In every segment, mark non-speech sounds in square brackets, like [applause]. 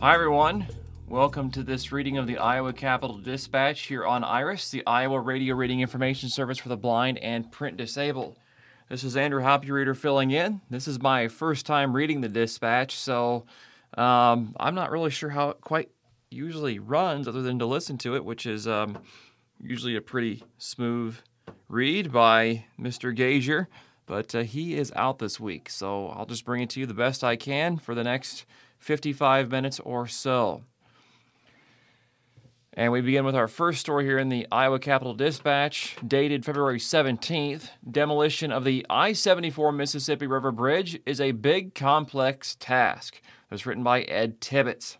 Hi, everyone. Welcome to this reading of the Iowa Capital Dispatch here on IRIS, the Iowa Radio Reading Information Service for the blind and print disabled. This is Andrew Hoppy Reader filling in. This is my first time reading the dispatch, so um, I'm not really sure how it quite usually runs other than to listen to it, which is um, usually a pretty smooth read by Mr. Gazier. But uh, he is out this week, so I'll just bring it to you the best I can for the next 55 minutes or so. And we begin with our first story here in the Iowa Capital Dispatch, dated February 17th. Demolition of the I 74 Mississippi River Bridge is a big, complex task. That's written by Ed Tibbetts.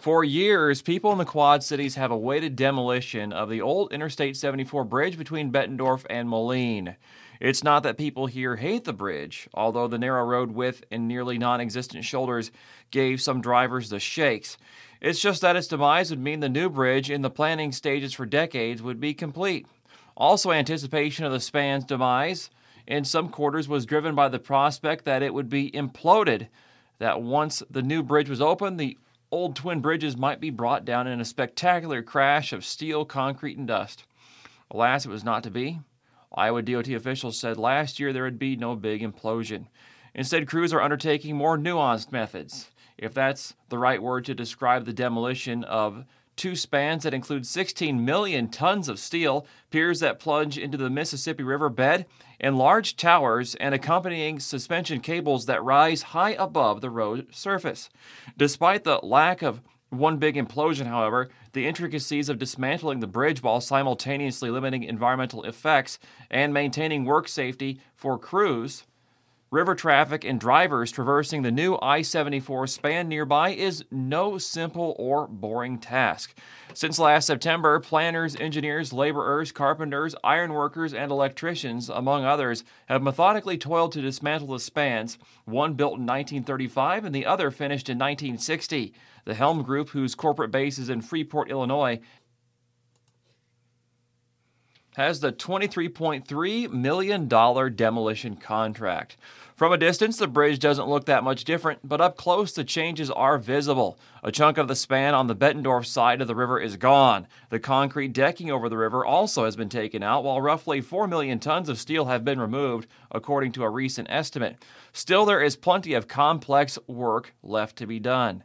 For years, people in the Quad Cities have awaited demolition of the old Interstate 74 bridge between Bettendorf and Moline. It's not that people here hate the bridge, although the narrow road width and nearly non existent shoulders gave some drivers the shakes. It's just that its demise would mean the new bridge in the planning stages for decades would be complete. Also, anticipation of the span's demise in some quarters was driven by the prospect that it would be imploded, that once the new bridge was open, the old twin bridges might be brought down in a spectacular crash of steel, concrete, and dust. Alas, it was not to be. Iowa DOT officials said last year there would be no big implosion. Instead, crews are undertaking more nuanced methods, if that's the right word to describe the demolition of two spans that include 16 million tons of steel, piers that plunge into the Mississippi River bed, and large towers and accompanying suspension cables that rise high above the road surface. Despite the lack of one big implosion, however, the intricacies of dismantling the bridge while simultaneously limiting environmental effects and maintaining work safety for crews, river traffic, and drivers traversing the new I 74 span nearby is no simple or boring task. Since last September, planners, engineers, laborers, carpenters, ironworkers, and electricians, among others, have methodically toiled to dismantle the spans, one built in 1935 and the other finished in 1960. The Helm Group, whose corporate base is in Freeport, Illinois, has the $23.3 million demolition contract. From a distance, the bridge doesn't look that much different, but up close, the changes are visible. A chunk of the span on the Bettendorf side of the river is gone. The concrete decking over the river also has been taken out, while roughly 4 million tons of steel have been removed, according to a recent estimate. Still, there is plenty of complex work left to be done.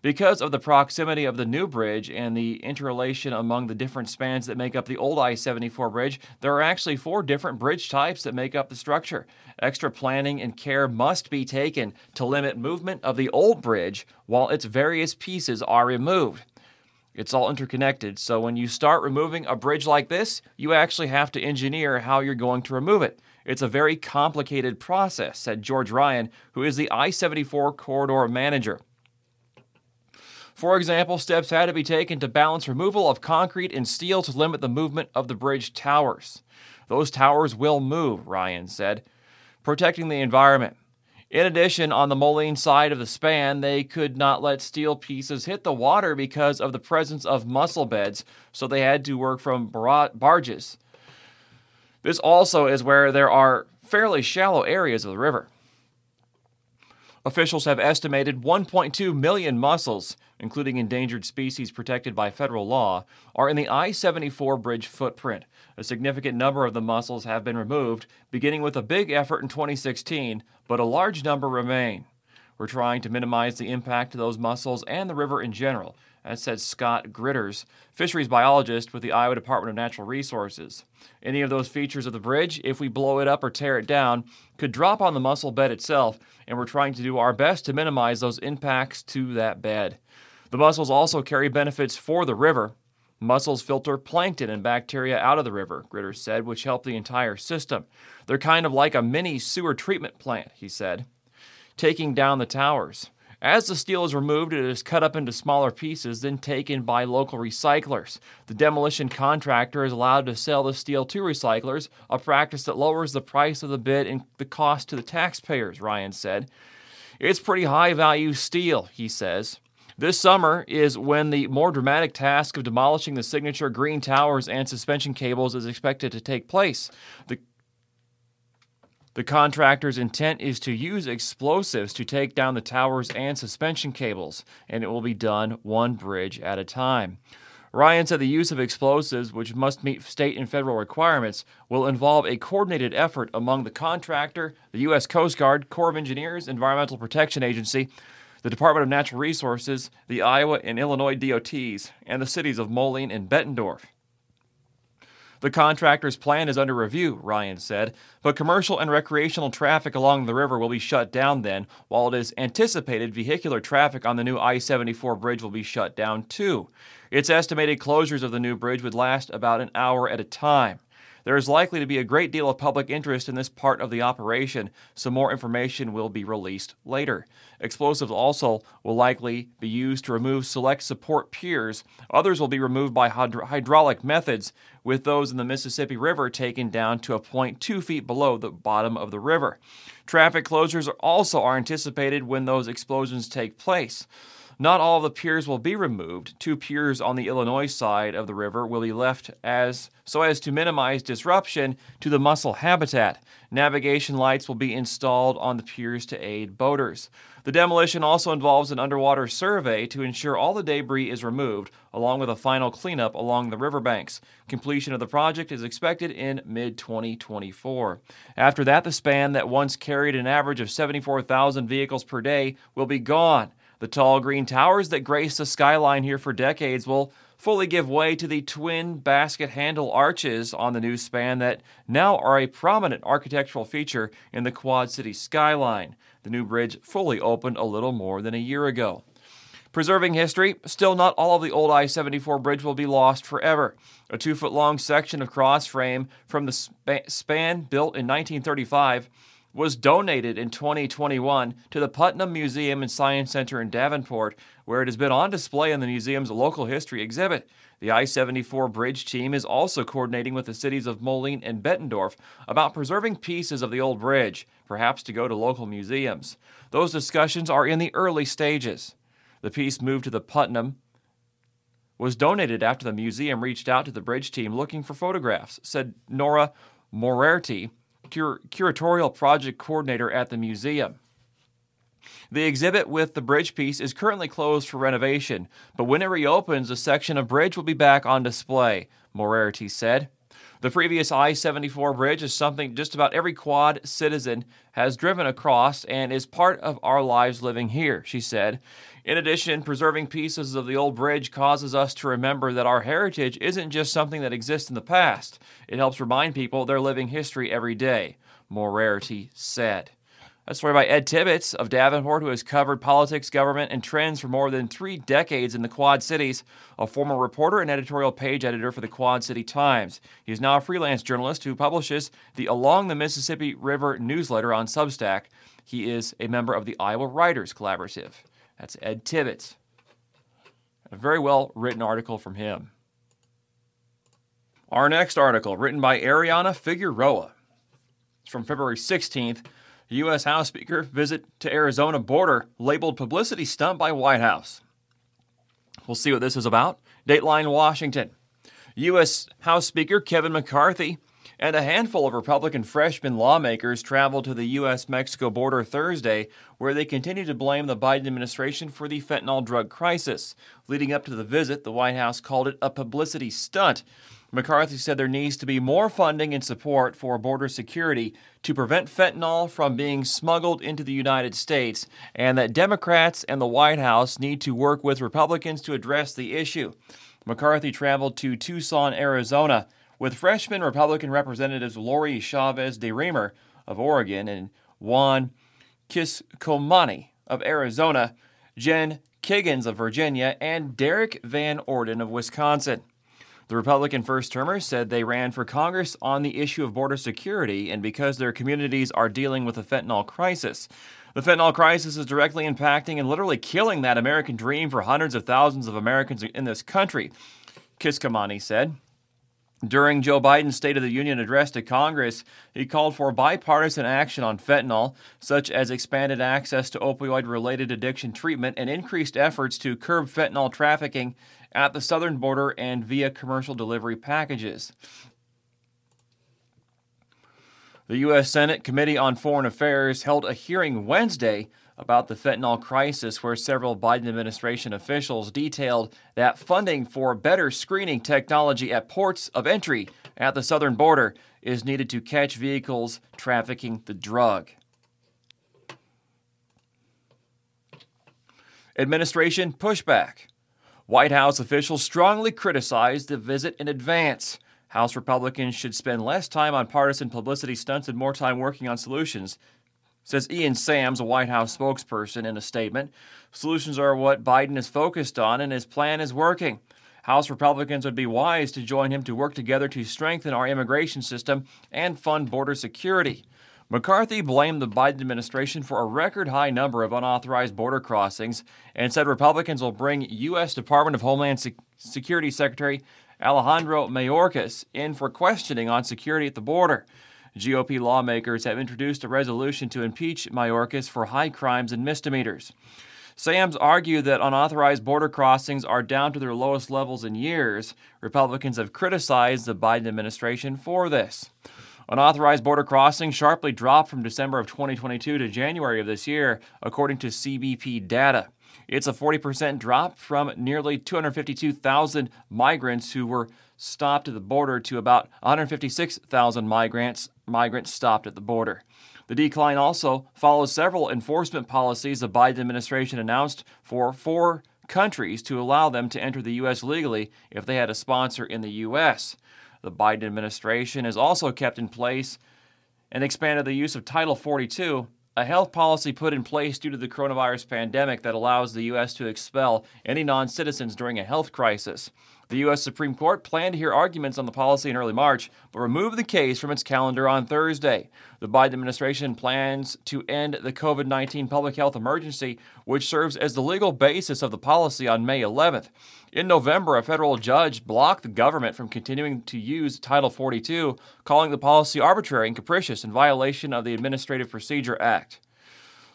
Because of the proximity of the new bridge and the interrelation among the different spans that make up the old I 74 bridge, there are actually four different bridge types that make up the structure. Extra planning and care must be taken to limit movement of the old bridge while its various pieces are removed. It's all interconnected, so when you start removing a bridge like this, you actually have to engineer how you're going to remove it. It's a very complicated process, said George Ryan, who is the I 74 corridor manager. For example, steps had to be taken to balance removal of concrete and steel to limit the movement of the bridge towers. Those towers will move, Ryan said, protecting the environment. In addition, on the Moline side of the span, they could not let steel pieces hit the water because of the presence of mussel beds, so they had to work from barges. This also is where there are fairly shallow areas of the river. Officials have estimated 1.2 million mussels, including endangered species protected by federal law, are in the I 74 bridge footprint. A significant number of the mussels have been removed, beginning with a big effort in 2016, but a large number remain. We're trying to minimize the impact of those mussels and the river in general, as said Scott Gritters, fisheries biologist with the Iowa Department of Natural Resources. Any of those features of the bridge, if we blow it up or tear it down, could drop on the mussel bed itself, and we're trying to do our best to minimize those impacts to that bed. The mussels also carry benefits for the river. Mussels filter plankton and bacteria out of the river, Gritters said, which help the entire system. They're kind of like a mini sewer treatment plant, he said. Taking down the towers. As the steel is removed, it is cut up into smaller pieces, then taken by local recyclers. The demolition contractor is allowed to sell the steel to recyclers, a practice that lowers the price of the bid and the cost to the taxpayers, Ryan said. It's pretty high value steel, he says. This summer is when the more dramatic task of demolishing the signature green towers and suspension cables is expected to take place. The The contractor's intent is to use explosives to take down the towers and suspension cables, and it will be done one bridge at a time. Ryan said the use of explosives, which must meet state and federal requirements, will involve a coordinated effort among the contractor, the U.S. Coast Guard, Corps of Engineers, Environmental Protection Agency, the Department of Natural Resources, the Iowa and Illinois DOTs, and the cities of Moline and Bettendorf. The contractor's plan is under review, Ryan said, but commercial and recreational traffic along the river will be shut down then, while it is anticipated vehicular traffic on the new I 74 bridge will be shut down too. It's estimated closures of the new bridge would last about an hour at a time. There is likely to be a great deal of public interest in this part of the operation, so more information will be released later. Explosives also will likely be used to remove select support piers. Others will be removed by hydraulic methods, with those in the Mississippi River taken down to a point two feet below the bottom of the river. Traffic closures also are anticipated when those explosions take place. Not all of the piers will be removed. Two piers on the Illinois side of the river will be left as so as to minimize disruption to the mussel habitat. Navigation lights will be installed on the piers to aid boaters. The demolition also involves an underwater survey to ensure all the debris is removed, along with a final cleanup along the riverbanks. Completion of the project is expected in mid 2024. After that, the span that once carried an average of 74,000 vehicles per day will be gone. The tall green towers that grace the skyline here for decades will fully give way to the twin basket handle arches on the new span that now are a prominent architectural feature in the Quad City skyline. The new bridge fully opened a little more than a year ago. Preserving history, still not all of the old I 74 bridge will be lost forever. A two foot long section of cross frame from the span built in 1935 was donated in 2021 to the Putnam Museum and Science Center in Davenport, where it has been on display in the museum's local history exhibit. The I 74 bridge team is also coordinating with the cities of Moline and Bettendorf about preserving pieces of the old bridge, perhaps to go to local museums. Those discussions are in the early stages. The piece moved to the Putnam was donated after the museum reached out to the bridge team looking for photographs, said Nora Moriarty, cur- curatorial project coordinator at the museum. The exhibit with the bridge piece is currently closed for renovation, but when it reopens, a section of bridge will be back on display, Moriarty said. The previous I 74 bridge is something just about every quad citizen has driven across and is part of our lives living here, she said. In addition, preserving pieces of the old bridge causes us to remember that our heritage isn't just something that exists in the past. It helps remind people they're living history every day, Moriarty said. A story by Ed Tibbetts of Davenport, who has covered politics, government, and trends for more than three decades in the Quad Cities, a former reporter and editorial page editor for the Quad City Times. He is now a freelance journalist who publishes the Along the Mississippi River newsletter on Substack. He is a member of the Iowa Writers Collaborative. That's Ed Tibbetts. A very well written article from him. Our next article, written by Ariana Figueroa, it's from February 16th U.S. House Speaker visit to Arizona border labeled publicity stunt by White House. We'll see what this is about. Dateline Washington. U.S. House Speaker Kevin McCarthy and a handful of Republican freshman lawmakers traveled to the U.S. Mexico border Thursday, where they continue to blame the Biden administration for the fentanyl drug crisis. Leading up to the visit, the White House called it a publicity stunt. McCarthy said there needs to be more funding and support for border security to prevent fentanyl from being smuggled into the United States, and that Democrats and the White House need to work with Republicans to address the issue. McCarthy traveled to Tucson, Arizona, with freshman Republican Representatives Lori Chavez de DeRemer of Oregon and Juan Kiscomani of Arizona, Jen Kiggans of Virginia, and Derrick Van Orden of Wisconsin. The Republican first termers said they ran for Congress on the issue of border security and because their communities are dealing with a fentanyl crisis. The fentanyl crisis is directly impacting and literally killing that American dream for hundreds of thousands of Americans in this country, Kiscomani said. During Joe Biden's State of the Union address to Congress, he called for bipartisan action on fentanyl, such as expanded access to opioid related addiction treatment and increased efforts to curb fentanyl trafficking at the southern border and via commercial delivery packages. The U.S. Senate Committee on Foreign Affairs held a hearing Wednesday about the fentanyl crisis, where several Biden administration officials detailed that funding for better screening technology at ports of entry at the southern border is needed to catch vehicles trafficking the drug. Administration pushback. White House officials strongly criticized the visit in advance. House Republicans should spend less time on partisan publicity stunts and more time working on solutions, says Ian Sams, a White House spokesperson, in a statement. Solutions are what Biden is focused on, and his plan is working. House Republicans would be wise to join him to work together to strengthen our immigration system and fund border security. McCarthy blamed the Biden administration for a record high number of unauthorized border crossings and said Republicans will bring U.S. Department of Homeland Security Secretary Alejandro Mayorkas in for questioning on security at the border. GOP lawmakers have introduced a resolution to impeach Mayorkas for high crimes and misdemeanors. Sams argued that unauthorized border crossings are down to their lowest levels in years. Republicans have criticized the Biden administration for this. Unauthorized border crossings sharply dropped from December of 2022 to January of this year, according to CBP data. It's a 40% drop from nearly 252,000 migrants who were stopped at the border to about 156,000 migrants migrants stopped at the border. The decline also follows several enforcement policies the Biden administration announced for four countries to allow them to enter the U.S. legally if they had a sponsor in the U.S. The Biden administration has also kept in place and expanded the use of Title 42 a health policy put in place due to the coronavirus pandemic that allows the U.S. to expel any non citizens during a health crisis. The U.S. Supreme Court planned to hear arguments on the policy in early March, but removed the case from its calendar on Thursday. The Biden administration plans to end the COVID 19 public health emergency, which serves as the legal basis of the policy on May 11th. In November, a federal judge blocked the government from continuing to use Title 42, calling the policy arbitrary and capricious in violation of the Administrative Procedure Act.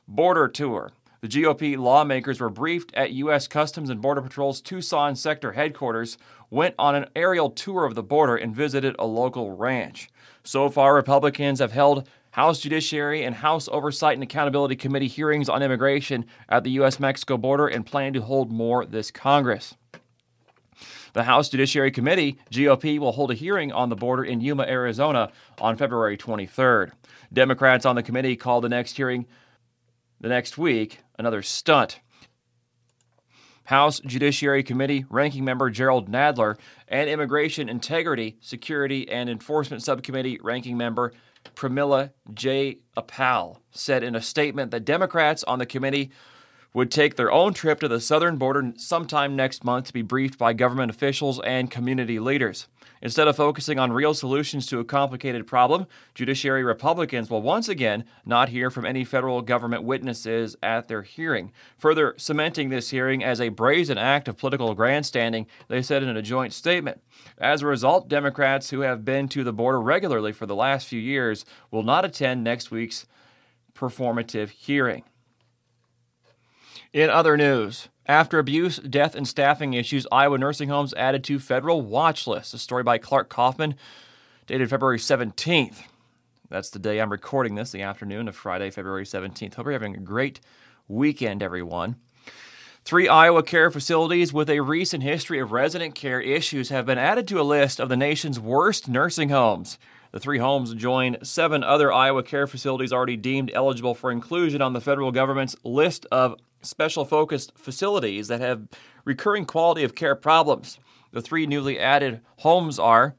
Border Tour. The GOP lawmakers were briefed at U.S. Customs and Border Patrol's Tucson sector headquarters, went on an aerial tour of the border, and visited a local ranch. So far, Republicans have held House Judiciary and House Oversight and Accountability Committee hearings on immigration at the U.S. Mexico border and plan to hold more this Congress. The House Judiciary Committee, GOP, will hold a hearing on the border in Yuma, Arizona on February 23rd. Democrats on the committee call the next hearing the next week another stunt. House Judiciary Committee ranking member Jerrold Nadler and Immigration Integrity, Security, and Enforcement Subcommittee ranking member Pramila J. Apal said in a statement that Democrats on the committee would take their own trip to the southern border sometime next month to be briefed by government officials and community leaders. Instead of focusing on real solutions to a complicated problem, Judiciary Republicans will once again not hear from any federal government witnesses at their hearing. Further cementing this hearing as a brazen act of political grandstanding, they said in a joint statement. As a result, Democrats who have been to the border regularly for the last few years will not attend next week's performative hearing. In other news, after abuse, death, and staffing issues, Iowa nursing homes added to federal watch list. A story by Clark Kauffman, dated February 17th. That's the day I'm recording this, the afternoon of Friday, February 17th. Hope you're having a great weekend, everyone. Three Iowa care facilities with a recent history of resident care issues have been added to a list of the nation's worst nursing homes. The three homes join seven other Iowa care facilities already deemed eligible for inclusion on the federal government's list of special focused facilities that have recurring quality of care problems. The three newly added homes are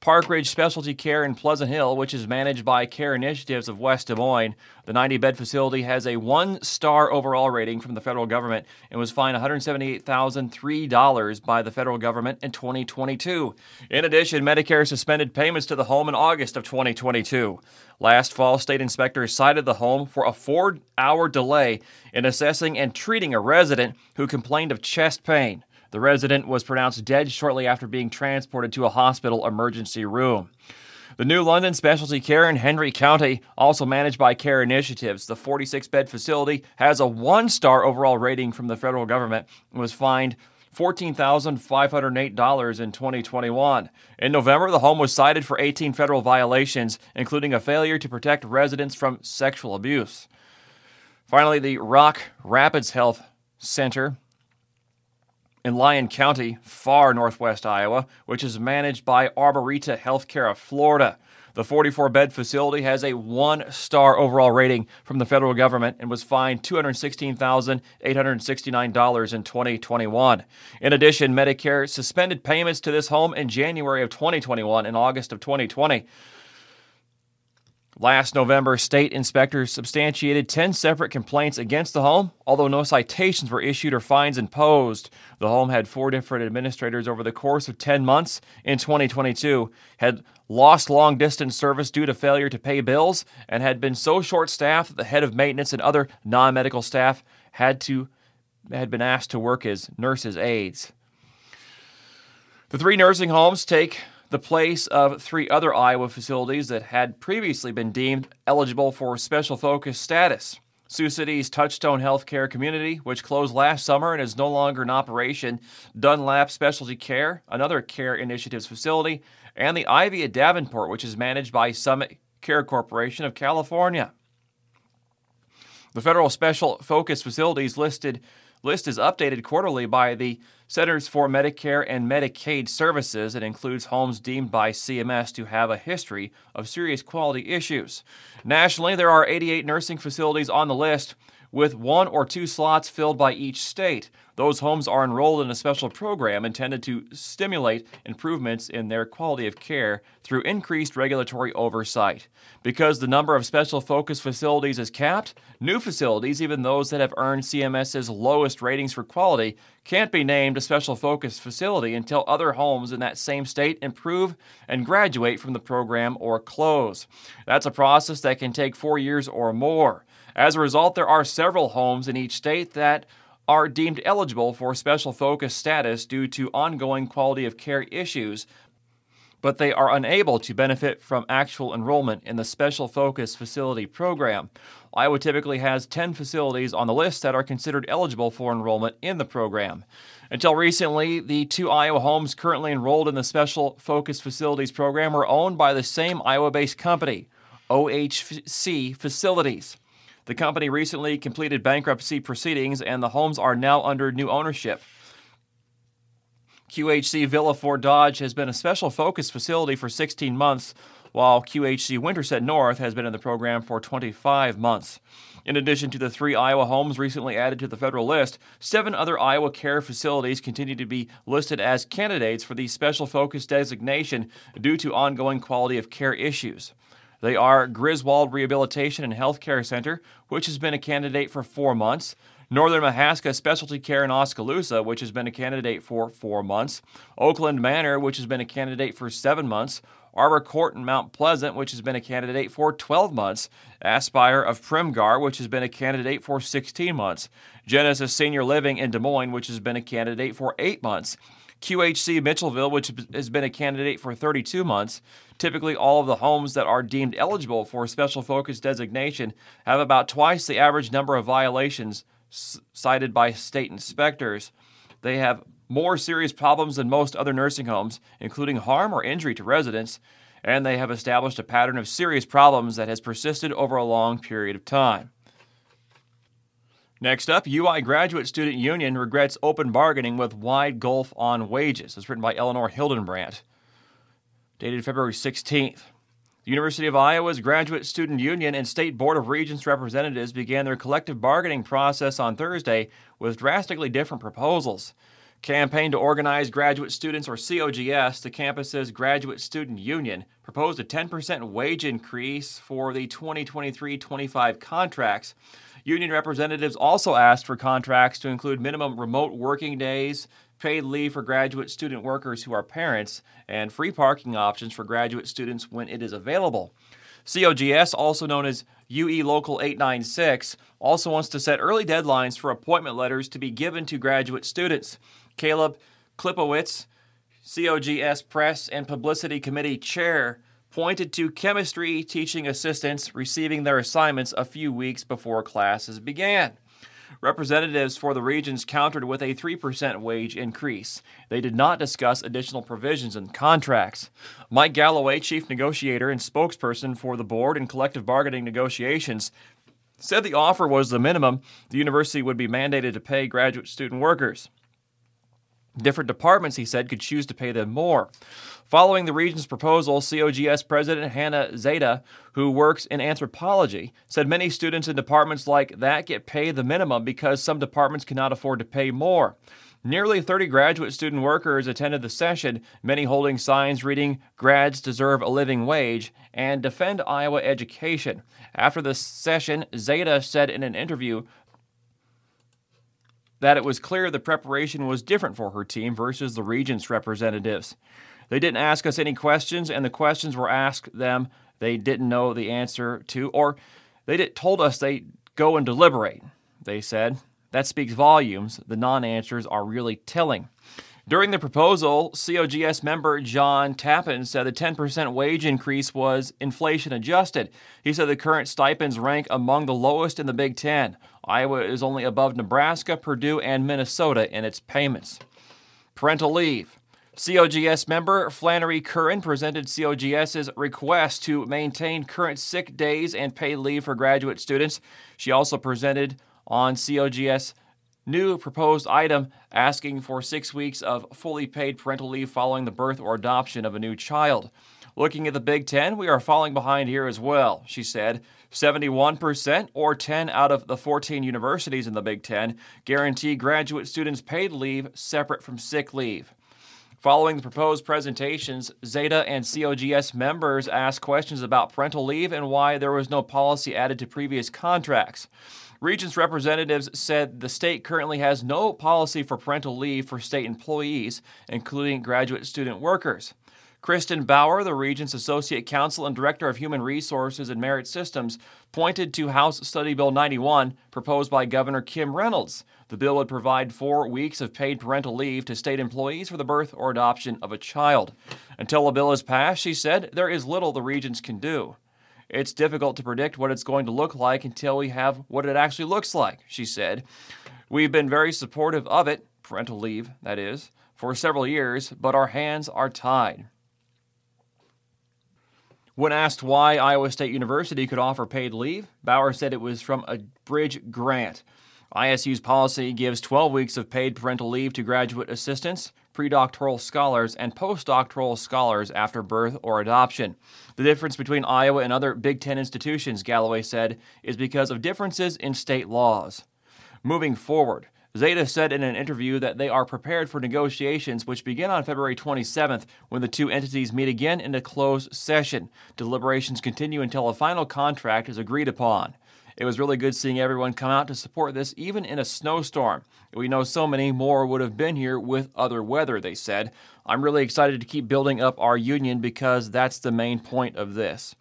Park Ridge Specialty Care in Pleasant Hill, which is managed by Care Initiatives of West Des Moines. The 90 bed facility has a one star overall rating from the federal government and was fined $178,003 by the federal government in 2022. In addition, Medicare suspended payments to the home in August of 2022. Last fall, state inspectors cited the home for a four hour delay in assessing and treating a resident who complained of chest pain. The resident was pronounced dead shortly after being transported to a hospital emergency room. The New London Specialty Care in Henry County, also managed by Care Initiatives, the 46 bed facility has a one star overall rating from the federal government and was fined $14,508 in 2021. In November, the home was cited for 18 federal violations, including a failure to protect residents from sexual abuse. Finally, the Rock Rapids Health Center in Lyon County, far northwest Iowa, which is managed by Arboreta Healthcare of Florida. The 44 bed facility has a one star overall rating from the federal government and was fined $216,869 in 2021. In addition, Medicare suspended payments to this home in January of 2021 and August of 2020. Last November, state inspectors substantiated 10 separate complaints against the home, although no citations were issued or fines imposed. The home had four different administrators over the course of 10 months in 2022, had lost long distance service due to failure to pay bills, and had been so short staffed that the head of maintenance and other non medical staff had to had been asked to work as nurses' aides. The three nursing homes take the place of three other Iowa facilities that had previously been deemed eligible for special focus status. Sioux City's Touchstone Healthcare Community, which closed last summer and is no longer in operation, Dunlap Specialty Care, another Care Initiatives facility, and the Ivy at Davenport, which is managed by Summit Care Corporation of California. The federal special focus facilities listed list is updated quarterly by the Centers for Medicare and Medicaid Services. It includes homes deemed by CMS to have a history of serious quality issues. Nationally, there are 88 nursing facilities on the list with one or two slots filled by each state. Those homes are enrolled in a special program intended to stimulate improvements in their quality of care through increased regulatory oversight. Because the number of special focus facilities is capped, new facilities, even those that have earned CMS's lowest ratings for quality, can't be named a special focus facility until other homes in that same state improve and graduate from the program or close. That's a process that can take four years or more. As a result, there are several homes in each state that are deemed eligible for special focus status due to ongoing quality of care issues, but they are unable to benefit from actual enrollment in the Special Focus Facility program. Iowa typically has 10 facilities on the list that are considered eligible for enrollment in the program. Until recently, the two Iowa homes currently enrolled in the Special Focus Facilities program were owned by the same Iowa based company, OHC Facilities. The company recently completed bankruptcy proceedings and the homes are now under new ownership. QHC Villa Fort Dodge has been a special focus facility for 16 months, while QHC Winterset North has been in the program for 25 months. In addition to the three Iowa homes recently added to the federal list, seven other Iowa care facilities continue to be listed as candidates for the special focus designation due to ongoing quality of care issues. They are Griswold Rehabilitation and Healthcare Center, which has been a candidate for four months. Northern Mahaska Specialty Care in Oskaloosa, which has been a candidate for four months. Oakland Manor, which has been a candidate for seven months. Arbor Court in Mount Pleasant, which has been a candidate for 12 months. Aspire of Primghar, which has been a candidate for 16 months. Genesis Senior Living in Des Moines, which has been a candidate for eight months. QHC Mitchellville, which has been a candidate for 32 months. Typically, all of the homes that are deemed eligible for special focus designation have about twice the average number of violations cited by state inspectors. They have more serious problems than most other nursing homes, including harm or injury to residents, and they have established a pattern of serious problems that has persisted over a long period of time. Next up, UI Graduate Student Union regrets open bargaining with wide gulf on wages. It's written by Eleanor Hildenbrandt, dated February 16th. The University of Iowa's Graduate Student Union and State Board of Regents representatives began their collective bargaining process on Thursday with drastically different proposals. Campaign to Organize Graduate Students, or COGS, the campus's Graduate Student Union, proposed a 10% wage increase for the 2023 25 contracts Union representatives also asked for contracts to include minimum remote working days, paid leave for graduate student workers who are parents, and free parking options for graduate students when it is available. COGS, also known as UE Local 896, also wants to set early deadlines for appointment letters to be given to graduate students. Caleb Klipowitz, COGS Press and Publicity Committee Chair, pointed to chemistry teaching assistants receiving their assignments a few weeks before classes began. Representatives for the regents countered with a 3% wage increase. They did not discuss additional provisions in contracts. Mike Galloway, chief negotiator and spokesperson for the board in collective bargaining negotiations, said the offer was the minimum the university would be mandated to pay graduate student workers. Different departments, he said, could choose to pay them more. Following the regent's proposal, COGS President Hannah Zeta, who works in anthropology, said many students in departments like that get paid the minimum because some departments cannot afford to pay more. Nearly 30 graduate student workers attended the session, many holding signs reading, Grads deserve a living wage, and defend Iowa education. After the session, Zeta said in an interview that it was clear the preparation was different for her team versus the regent's representatives. They didn't ask us any questions, and the questions were asked them they didn't know the answer to, or they did, told us they go and deliberate, they said. That speaks volumes. The non answers are really telling. During the proposal, COGS member John Tappan said the 10% wage increase was inflation adjusted. He said the current stipends rank among the lowest in the Big Ten. Iowa is only above Nebraska, Purdue, and Minnesota in its payments. Parental leave. COGS member Flannery Curran presented COGS's request to maintain current sick days and paid leave for graduate students. She also presented on COGS new proposed item asking for six weeks of fully paid parental leave following the birth or adoption of a new child. Looking at the Big Ten, we are falling behind here as well, she said. 71%, or 10 out of the 14 universities in the Big Ten, guarantee graduate students paid leave separate from sick leave. Following the proposed presentations, Zeta and COGS members asked questions about parental leave and why there was no policy added to previous contracts. Regents representatives said the state currently has no policy for parental leave for state employees, including graduate student workers. Kristen Bauer, the Regents Associate Counsel and Director of Human Resources and Merit Systems, pointed to House Study Bill 91, proposed by Governor Kim Reynolds. The bill would provide four weeks of paid parental leave to state employees for the birth or adoption of a child. Until a bill is passed, she said, there is little the Regents can do. It's difficult to predict what it's going to look like until we have what it actually looks like, she said. We've been very supportive of it, parental leave, that is, for several years, but our hands are tied. When asked why Iowa State University could offer paid leave, Bauer said it was from a bridge grant. ISU's policy gives 12 weeks of paid parental leave to graduate assistants, predoctoral scholars, and postdoctoral scholars after birth or adoption. The difference between Iowa and other Big Ten institutions, Galloway said, is because of differences in state laws. Moving forward, Zeta said in an interview that they are prepared for negotiations which begin on February 27th when the two entities meet again in a closed session. Deliberations continue until a final contract is agreed upon. It was really good seeing everyone come out to support this, even in a snowstorm. We know so many more would have been here with other weather, they said. I'm really excited to keep building up our union because that's the main point of this.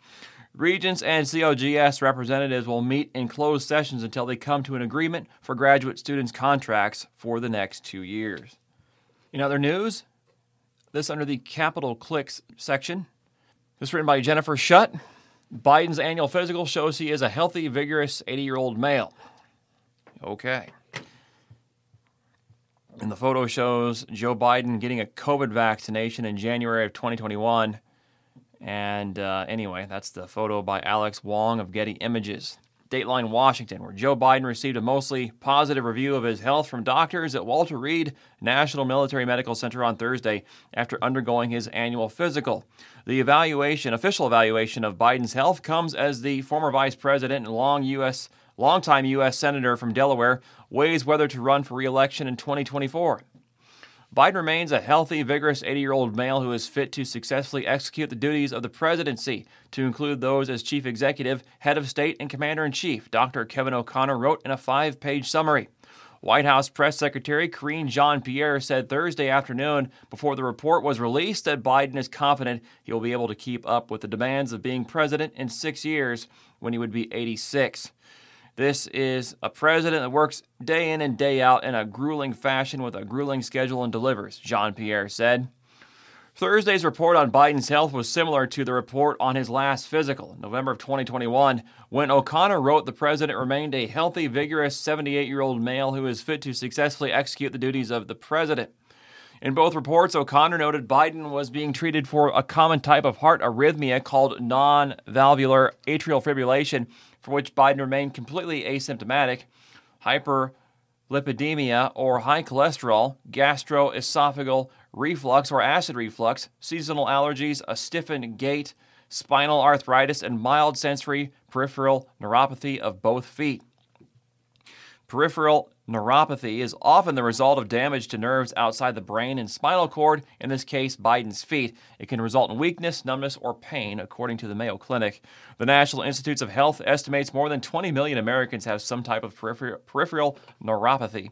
Regents and COGS representatives will meet in closed sessions until they come to an agreement for graduate students' contracts for the next two years. In other news, this under the Capital Clicks section. This is written by Jennifer Shutt. Biden's annual physical shows he is a healthy, vigorous 80 year old male. Okay. And the photo shows Joe Biden getting a COVID vaccination in January of 2021. And uh, anyway, that's the photo by Alex Wong of Getty Images. Dateline Washington, where Joe Biden received a mostly positive review of his health from doctors at Walter Reed National Military Medical Center on Thursday after undergoing his annual physical. The evaluation, official evaluation of Biden's health comes as the former vice president and long U.S. longtime U.S. senator from Delaware weighs whether to run for re-election in 2024. Biden remains a healthy, vigorous 80 year old male who is fit to successfully execute the duties of the presidency, to include those as chief executive, head of state, and commander in chief, Dr. Kevin O'Connor wrote in a five page summary. White House Press Secretary Karine Jean Pierre said Thursday afternoon, before the report was released, that Biden is confident he will be able to keep up with the demands of being president in six years when he would be 86. This is a president that works day in and day out in a grueling fashion with a grueling schedule and delivers, Jean Pierre said. Thursday's report on Biden's health was similar to the report on his last physical November of 2021, when O'Connor wrote the president remained a healthy, vigorous 78 year old male who is fit to successfully execute the duties of the president. In both reports, O'Connor noted Biden was being treated for a common type of heart arrhythmia called non valvular atrial fibrillation, for which Biden remained completely asymptomatic. Hyperlipidemia or high cholesterol, gastroesophageal reflux or acid reflux, seasonal allergies, a stiffened gait, spinal arthritis, and mild sensory peripheral neuropathy of both feet. Peripheral neuropathy is often the result of damage to nerves outside the brain and spinal cord, in this case, Biden's feet. It can result in weakness, numbness, or pain, according to the Mayo Clinic. The National Institutes of Health estimates more than 20 million Americans have some type of peripheral, neuropathy.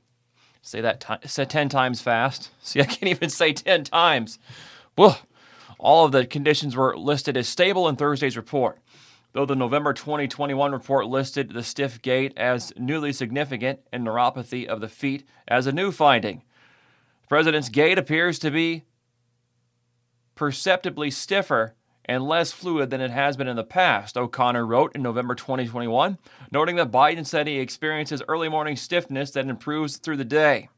Say that t- say 10 times fast. [laughs] See, I can't even say 10 times. Whoa. All of the conditions were listed as stable in Thursday's report. Though the November 2021 report listed the stiff gait as newly significant and neuropathy of the feet as a new finding. The president's gait appears to be perceptibly stiffer and less fluid than it has been in the past, O'Connor wrote in November 2021, noting that Biden said he experiences early morning stiffness that improves through the day.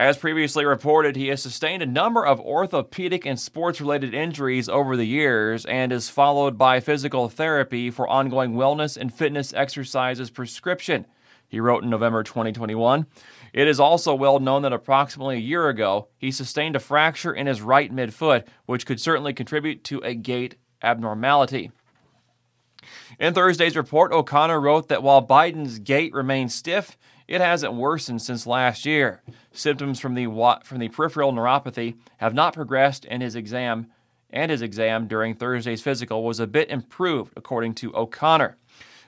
As previously reported, he has sustained a number of orthopedic and sports related injuries over the years and is followed by physical therapy for ongoing wellness and fitness exercises prescription, he wrote in November 2021. It is also well known that approximately a year ago, he sustained a fracture in his right midfoot, which could certainly contribute to a gait abnormality. In Thursday's report, O'Connor wrote that while Biden's gait remains stiff, it hasn't worsened since last year. Symptoms from the from the peripheral neuropathy have not progressed, and his exam and his exam during Thursday's physical was a bit improved, according to O'Connor.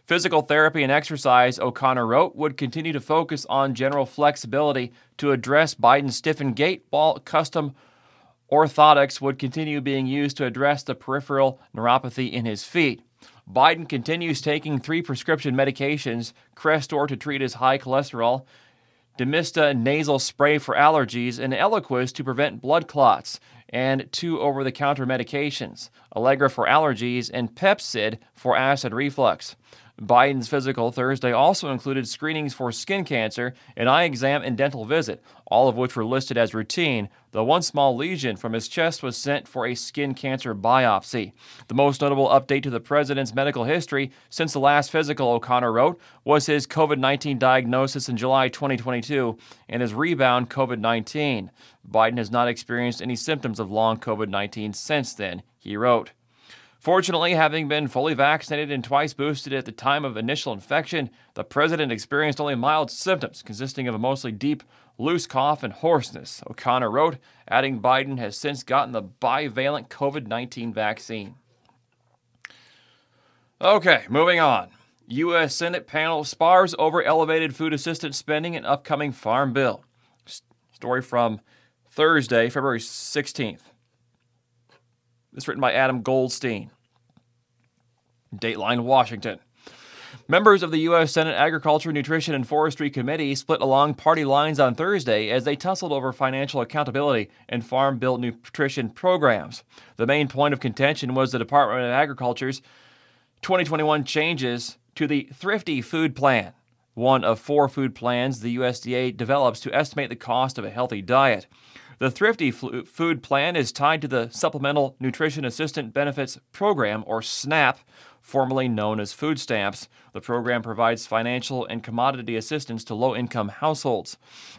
Physical therapy and exercise, O'Connor wrote, would continue to focus on general flexibility to address Biden's stiffened gait, while custom orthotics would continue being used to address the peripheral neuropathy in his feet. Biden continues taking three prescription medications Crestor to treat his high cholesterol, Dymista nasal spray for allergies, and Eliquis to prevent blood clots, and two over the counter medications Allegra for allergies and Pepcid for acid reflux. Biden's physical Thursday also included screenings for skin cancer, an eye exam, and dental visit, all of which were listed as routine, though one small lesion from his chest was sent for a skin cancer biopsy. The most notable update to the president's medical history since the last physical, O'Connor wrote, was his COVID 19 diagnosis in July 2022 and his rebound COVID 19. Biden has not experienced any symptoms of long COVID 19 since then, he wrote. Fortunately, having been fully vaccinated and twice boosted at the time of initial infection, the president experienced only mild symptoms, consisting of a mostly deep, loose cough and hoarseness, O'Connor wrote, adding Biden has since gotten the bivalent COVID 19 vaccine. Okay, moving on. U.S. Senate panel spars over elevated food assistance spending and upcoming farm bill. Story from Thursday, February 16th. This written by Adam Goldstein. Dateline, Washington. Members of the U.S. Senate Agriculture, Nutrition, and Forestry Committee split along party lines on Thursday as they tussled over financial accountability and farm bill nutrition programs. The main point of contention was the Department of Agriculture's 2021 changes to the Thrifty Food Plan, one of four food plans the USDA develops to estimate the cost of a healthy diet. The Thrifty Food Plan is tied to the Supplemental Nutrition Assistant Benefits Program, or SNAP, formerly known as food stamps. The program provides financial and commodity assistance to low income households.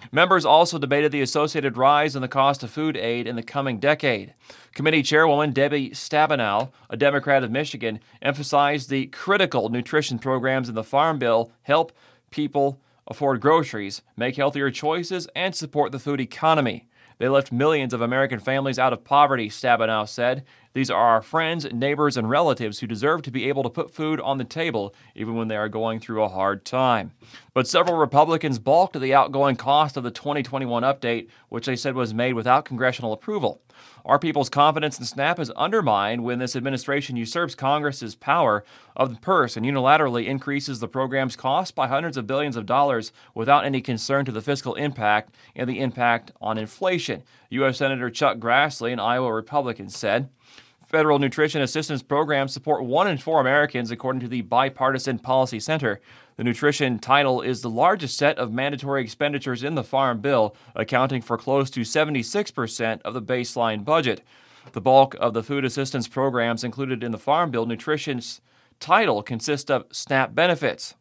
Members also debated the associated rise in the cost of food aid in the coming decade. Committee Chairwoman Debbie Stabenow, a Democrat of Michigan, emphasized the critical nutrition programs in the Farm Bill help people afford groceries, make healthier choices, and support the food economy. They left millions of American families out of poverty, Stabenow said. These are our friends, neighbors, and relatives who deserve to be able to put food on the table even when they are going through a hard time. But several Republicans balked at the outgoing cost of the 2021 update, which they said was made without congressional approval. Our people's confidence in SNAP is undermined when this administration usurps Congress's power of the purse and unilaterally increases the program's cost by hundreds of billions of dollars without any concern to the fiscal impact and the impact on inflation. U.S. Senator Chuck Grassley, an Iowa Republican, said. Federal nutrition assistance programs support one in four Americans, according to the Bipartisan Policy Center. The nutrition title is the largest set of mandatory expenditures in the Farm Bill, accounting for close to 76% of the baseline budget. The bulk of the food assistance programs included in the Farm Bill nutrition's title consist of SNAP benefits.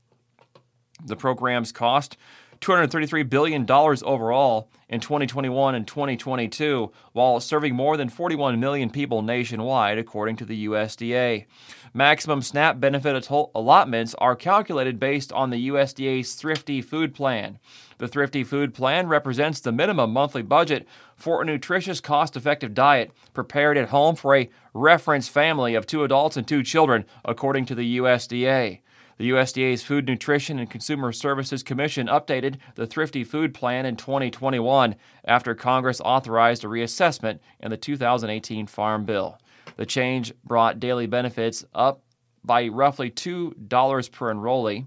The programs cost $233 billion overall in 2021 and 2022, while serving more than 41 million people nationwide, according to the USDA. Maximum SNAP benefit allotments are calculated based on the USDA's Thrifty Food Plan. The Thrifty Food Plan represents the minimum monthly budget for a nutritious, cost effective diet prepared at home for a reference family of two adults and two children, according to the USDA. The USDA's Food, Nutrition, and Consumer Services Commission updated the Thrifty Food Plan in 2021 after Congress authorized a reassessment in the 2018 Farm Bill. The change brought daily benefits up by roughly $2 per enrollee,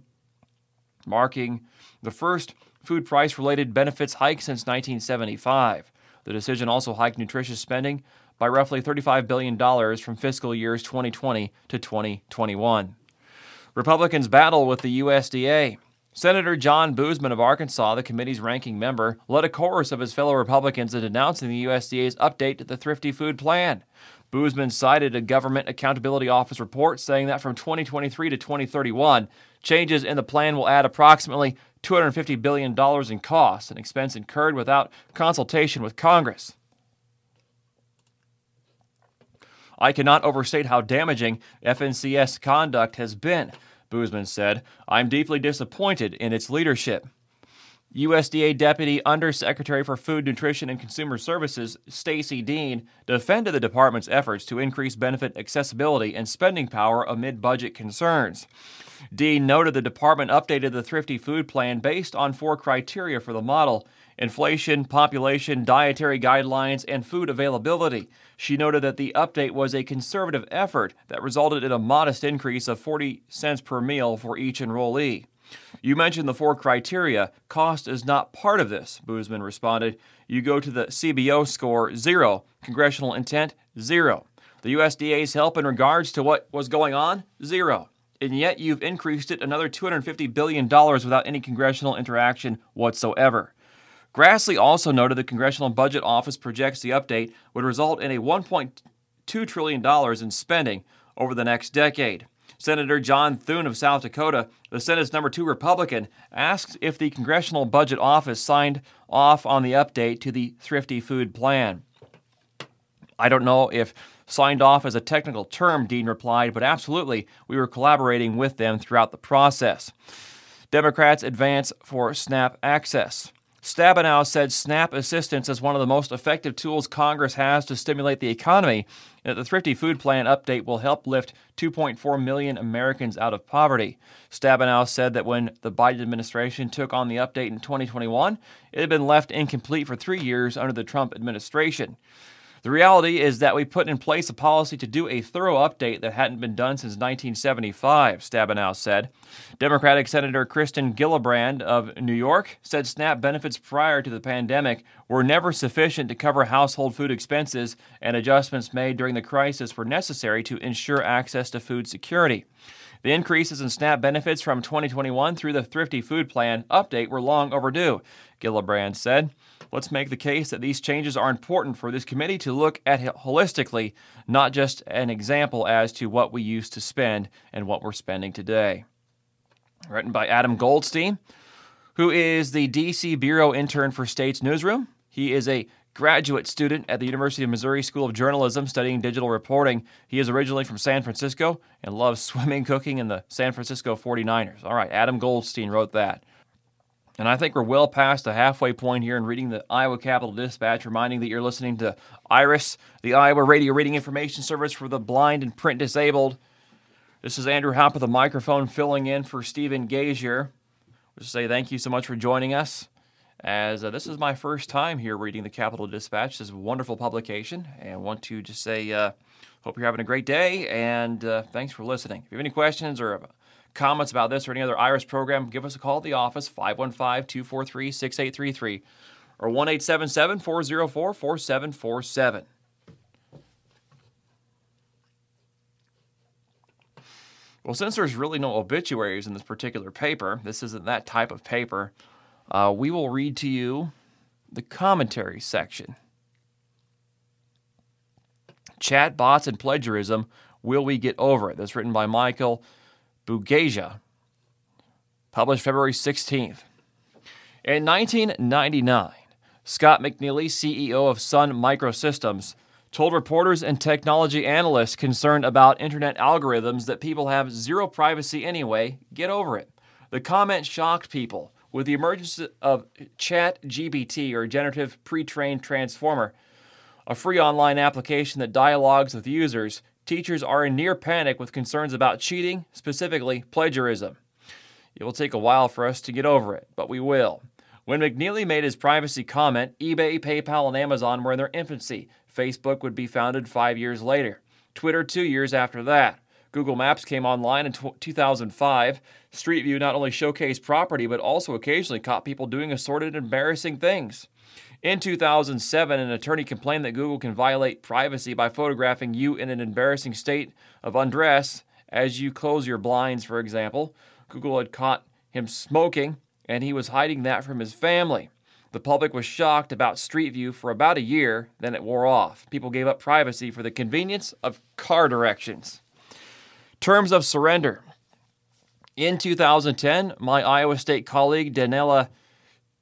marking the first food price related benefits hike since 1975. The decision also hiked nutritious spending by roughly $35 billion from fiscal years 2020 to 2021. Republicans battle with the USDA. Senator John Boozman of Arkansas, the committee's ranking member, led a chorus of his fellow Republicans in denouncing the USDA's update to the Thrifty Food Plan. Boozman cited a Government Accountability Office report saying that from 2023 to 2031, changes in the plan will add approximately $250 billion in costs, an expense incurred without consultation with Congress. I cannot overstate how damaging FNCS conduct has been, Boozman said. I'm deeply disappointed in its leadership. USDA Deputy Undersecretary for Food, Nutrition, and Consumer Services, Stacy Dean, defended the department's efforts to increase benefit accessibility and spending power amid budget concerns. Dean noted the department updated the Thrifty Food Plan based on four criteria for the model inflation, population, dietary guidelines, and food availability. She noted that the update was a conservative effort that resulted in a modest increase of 40 cents per meal for each enrollee. You mentioned the four criteria. Cost is not part of this, Boozman responded. You go to the CBO score, zero. Congressional intent, zero. The USDA's help in regards to what was going on, zero and yet you've increased it another $250 billion without any congressional interaction whatsoever. Grassley also noted the Congressional Budget Office projects the update would result in a $1.2 trillion in spending over the next decade. Senator John Thune of South Dakota, the Senate's number two Republican, asks if the Congressional Budget Office signed off on the update to the Thrifty Food Plan. I don't know if signed off as a technical term, Dean replied, but absolutely, we were collaborating with them throughout the process. Democrats advance for SNAP access. Stabenow said SNAP assistance is one of the most effective tools Congress has to stimulate the economy, and that the Thrifty Food Plan update will help lift 2.4 million Americans out of poverty. Stabenow said that when the Biden administration took on the update in 2021, it had been left incomplete for three years under the Trump administration. The reality is that we put in place a policy to do a thorough update that hadn't been done since 1975, Stabenow said. Democratic Senator Kirsten Gillibrand of New York said SNAP benefits prior to the pandemic were never sufficient to cover household food expenses, and adjustments made during the crisis were necessary to ensure access to food security. The increases in SNAP benefits from 2021 through the Thrifty Food Plan update were long overdue, Gillibrand said. Let's make the case that these changes are important for this committee to look at holistically, not just an example as to what we used to spend and what we're spending today. Written by Adam Goldstein, who is the DC Bureau intern for States Newsroom. He is a graduate student at the University of Missouri School of Journalism studying digital reporting. He is originally from San Francisco and loves [laughs] swimming, cooking, and the San Francisco 49ers. All right, Adam Goldstein wrote that. And I think we're well past the halfway point here in reading the Iowa Capital Dispatch, reminding that you're listening to IRIS, the Iowa Radio Reading Information Service for the blind and print disabled. This is Andrew Hop with the microphone filling in for Stephen Gazier. Just say thank you so much for joining us. As uh, this is my first time here reading the Capital Dispatch, this wonderful publication, and want to just say uh, hope you're having a great day and uh, thanks for listening. If you have any questions or comments about this or any other IRIS program, give us a call at the office 515 243 6833 or 1 877 404 4747. Well, since there's really no obituaries in this particular paper, this isn't that type of paper, uh, we will read to you the commentary section. Chatbots and plagiarism. Will we get over it? That's written by Michael Bugeja, published February 16th. In 1999, Scott McNealy, CEO of Sun Microsystems, told reporters and technology analysts concerned about internet algorithms that people have zero privacy anyway. Get over it. The comment shocked people. With the emergence of ChatGPT, or Generative Pre trained Transformer, a free online application that dialogues with users, teachers are in near panic with concerns about cheating, specifically plagiarism. It will take a while for us to get over it, but we will. When McNealy made his privacy comment, eBay, PayPal, and Amazon were in their infancy. Facebook would be founded five years later. Twitter, two years after that. Google Maps came online in 2005. Street View not only showcased property, but also occasionally caught people doing assorted embarrassing things. In 2007, an attorney complained that Google can violate privacy by photographing you in an embarrassing state of undress as you close your blinds, for example. Google had caught him smoking, and he was hiding that from his family. The public was shocked about Street View for about a year, then it wore off. People gave up privacy for the convenience of car directions. Terms of surrender. In 2010, my Iowa State colleague Daniela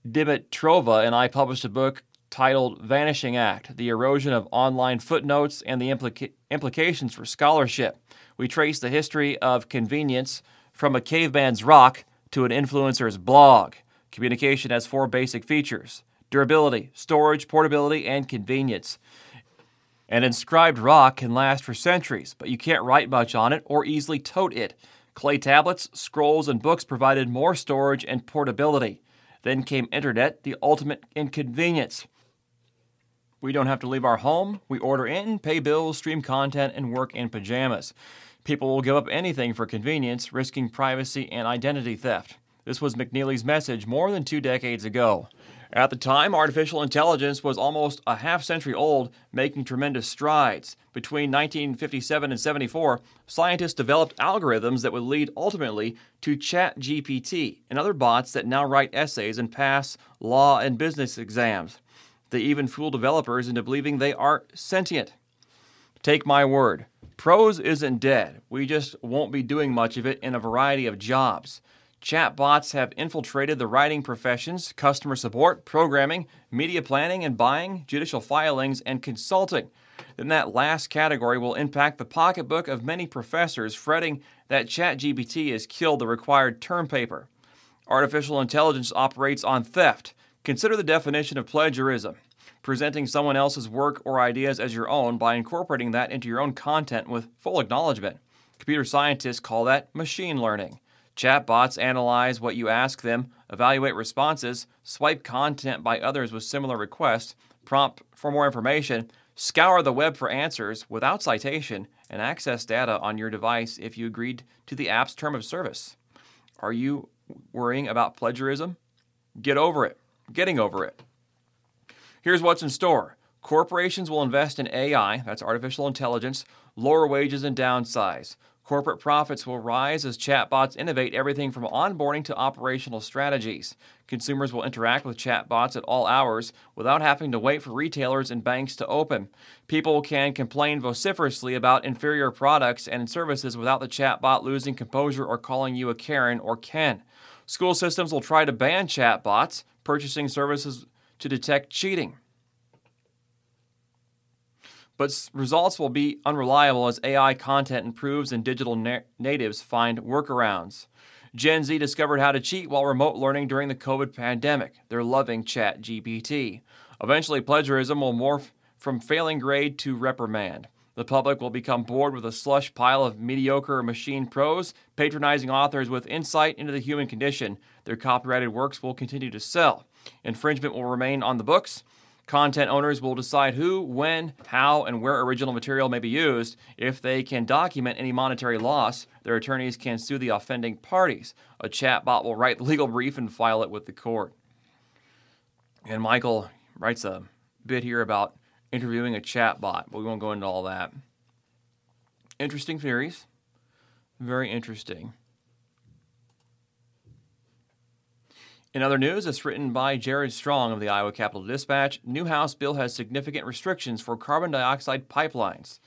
Dimitrova and I published a book titled Vanishing Act The Erosion of Online Footnotes and the Implica- Implications for Scholarship. We trace the history of convenience from a caveman's rock to an influencer's blog. Communication has four basic features durability, storage, portability, and convenience. An inscribed rock can last for centuries, but you can't write much on it or easily tote it. Clay tablets, scrolls, and books provided more storage and portability. Then came internet, the ultimate inconvenience. We don't have to leave our home. We order in, pay bills, stream content, and work in pajamas. People will give up anything for convenience, risking privacy and identity theft. This was McNealy's message more than two decades ago. At the time, artificial intelligence was almost a half century old, making tremendous strides. Between 1957 and 74, scientists developed algorithms that would lead ultimately to ChatGPT and other bots that now write essays and pass law and business exams. They even fool developers into believing they are sentient. Take my word, prose isn't dead. We just won't be doing much of it in a variety of jobs. Chatbots have infiltrated the writing professions, customer support, programming, media planning and buying, judicial filings, and consulting. Then that last category will impact the pocketbook of many professors fretting that ChatGPT has killed the required term paper. Artificial intelligence operates on theft. Consider the definition of plagiarism presenting someone else's work or ideas as your own by incorporating that into your own content with full acknowledgement. Computer scientists call that machine learning. Chatbots analyze what you ask them, evaluate responses, swipe content by others with similar requests, prompt for more information, scour the web for answers without citation, and access data on your device if you agreed to the app's term of service. Are you worrying about plagiarism? Get over it. Getting over it. Here's what's in store. Corporations will invest in AI, that's artificial intelligence, lower wages and downsize. Corporate profits will rise as chatbots innovate everything from onboarding to operational strategies. Consumers will interact with chatbots at all hours without having to wait for retailers and banks to open. People can complain vociferously about inferior products and services without the chatbot losing composure or calling you a Karen or Ken. School systems will try to ban chatbots, purchasing services to detect cheating but results will be unreliable as AI content improves and digital na- natives find workarounds. Gen Z discovered how to cheat while remote learning during the COVID pandemic. They're loving Chat GPT. Eventually, plagiarism will morph from failing grade to reprimand. The public will become bored with a slush pile of mediocre machine prose, patronizing authors with insight into the human condition. Their copyrighted works will continue to sell. Infringement will remain on the books. Content owners will decide who, when, how, and where original material may be used. If they can document any monetary loss, their attorneys can sue the offending parties. A chatbot will write the legal brief and file it with the court. And Michael writes a bit here about interviewing a chatbot, but we won't go into all that. Interesting theories. Very interesting. In other news, it's written by Jared Strong of the Iowa Capital Dispatch. New House bill has significant restrictions for carbon dioxide pipelines.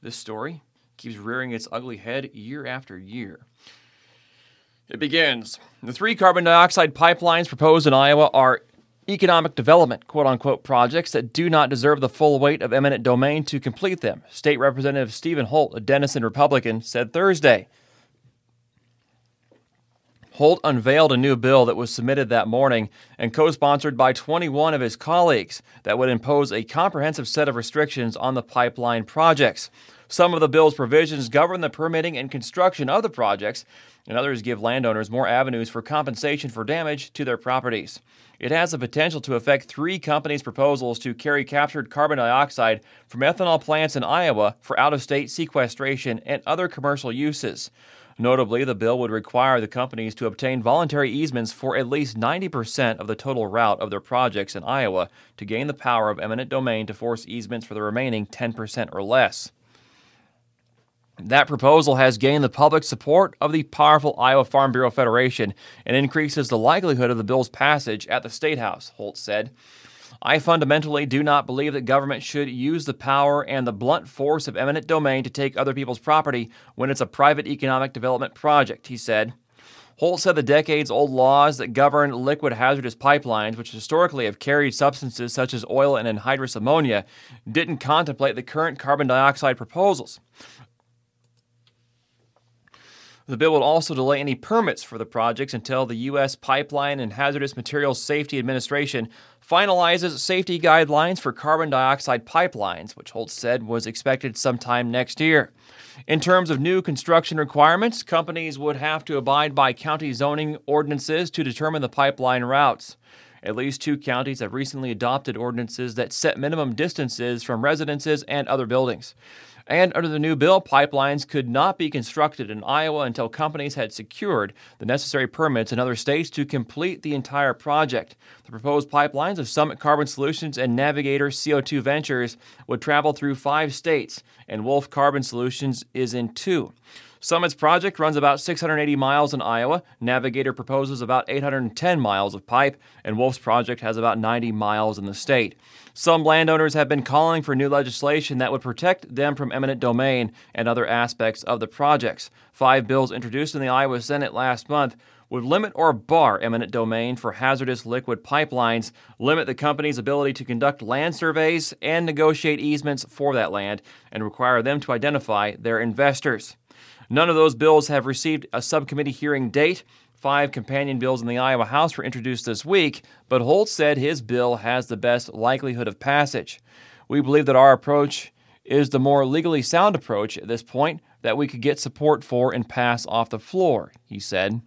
This story keeps rearing its ugly head year after year. It begins. The three carbon dioxide pipelines proposed in Iowa are economic development, quote unquote, projects that do not deserve the full weight of eminent domain to complete them, State Representative Stephen Holt, a Denison Republican, said Thursday. Holt unveiled a new bill that was submitted that morning and co sponsored by 21 of his colleagues that would impose a comprehensive set of restrictions on the pipeline projects. Some of the bill's provisions govern the permitting and construction of the projects, and others give landowners more avenues for compensation for damage to their properties. It has the potential to affect three companies' proposals to carry captured carbon dioxide from ethanol plants in Iowa for out of state sequestration and other commercial uses. Notably, the bill would require the companies to obtain voluntary easements for at least 90% of the total route of their projects in Iowa to gain the power of eminent domain to force easements for the remaining 10% or less. That proposal has gained the public support of the powerful Iowa Farm Bureau Federation and increases the likelihood of the bill's passage at the State House, Holt said. I fundamentally do not believe that government should use the power and the blunt force of eminent domain to take other people's property when it's a private economic development project, he said. Holt said the decades old laws that govern liquid hazardous pipelines, which historically have carried substances such as oil and anhydrous ammonia, didn't contemplate the current carbon dioxide proposals. The bill would also delay any permits for the projects until the U.S. Pipeline and Hazardous Materials Safety Administration finalizes safety guidelines for carbon dioxide pipelines, which Holt said was expected sometime next year. In terms of new construction requirements, companies would have to abide by county zoning ordinances to determine the pipeline routes. At least two counties have recently adopted ordinances that set minimum distances from residences and other buildings. And under the new bill, pipelines could not be constructed in Iowa until companies had secured the necessary permits in other states to complete the entire project. The proposed pipelines of Summit Carbon Solutions and Navigator CO2 Ventures would travel through five states, and Wolf Carbon Solutions is in two. Summit's project runs about 680 miles in Iowa. Navigator proposes about 810 miles of pipe, and Wolf's project has about 90 miles in the state. Some landowners have been calling for new legislation that would protect them from eminent domain and other aspects of the projects. Five bills introduced in the Iowa Senate last month would limit or bar eminent domain for hazardous liquid pipelines, limit the company's ability to conduct land surveys and negotiate easements for that land, and require them to identify their investors. None of those bills have received a subcommittee hearing date. Five companion bills in the Iowa House were introduced this week, but Holt said his bill has the best likelihood of passage. We believe that our approach is the more legally sound approach at this point that we could get support for and pass off the floor, he said.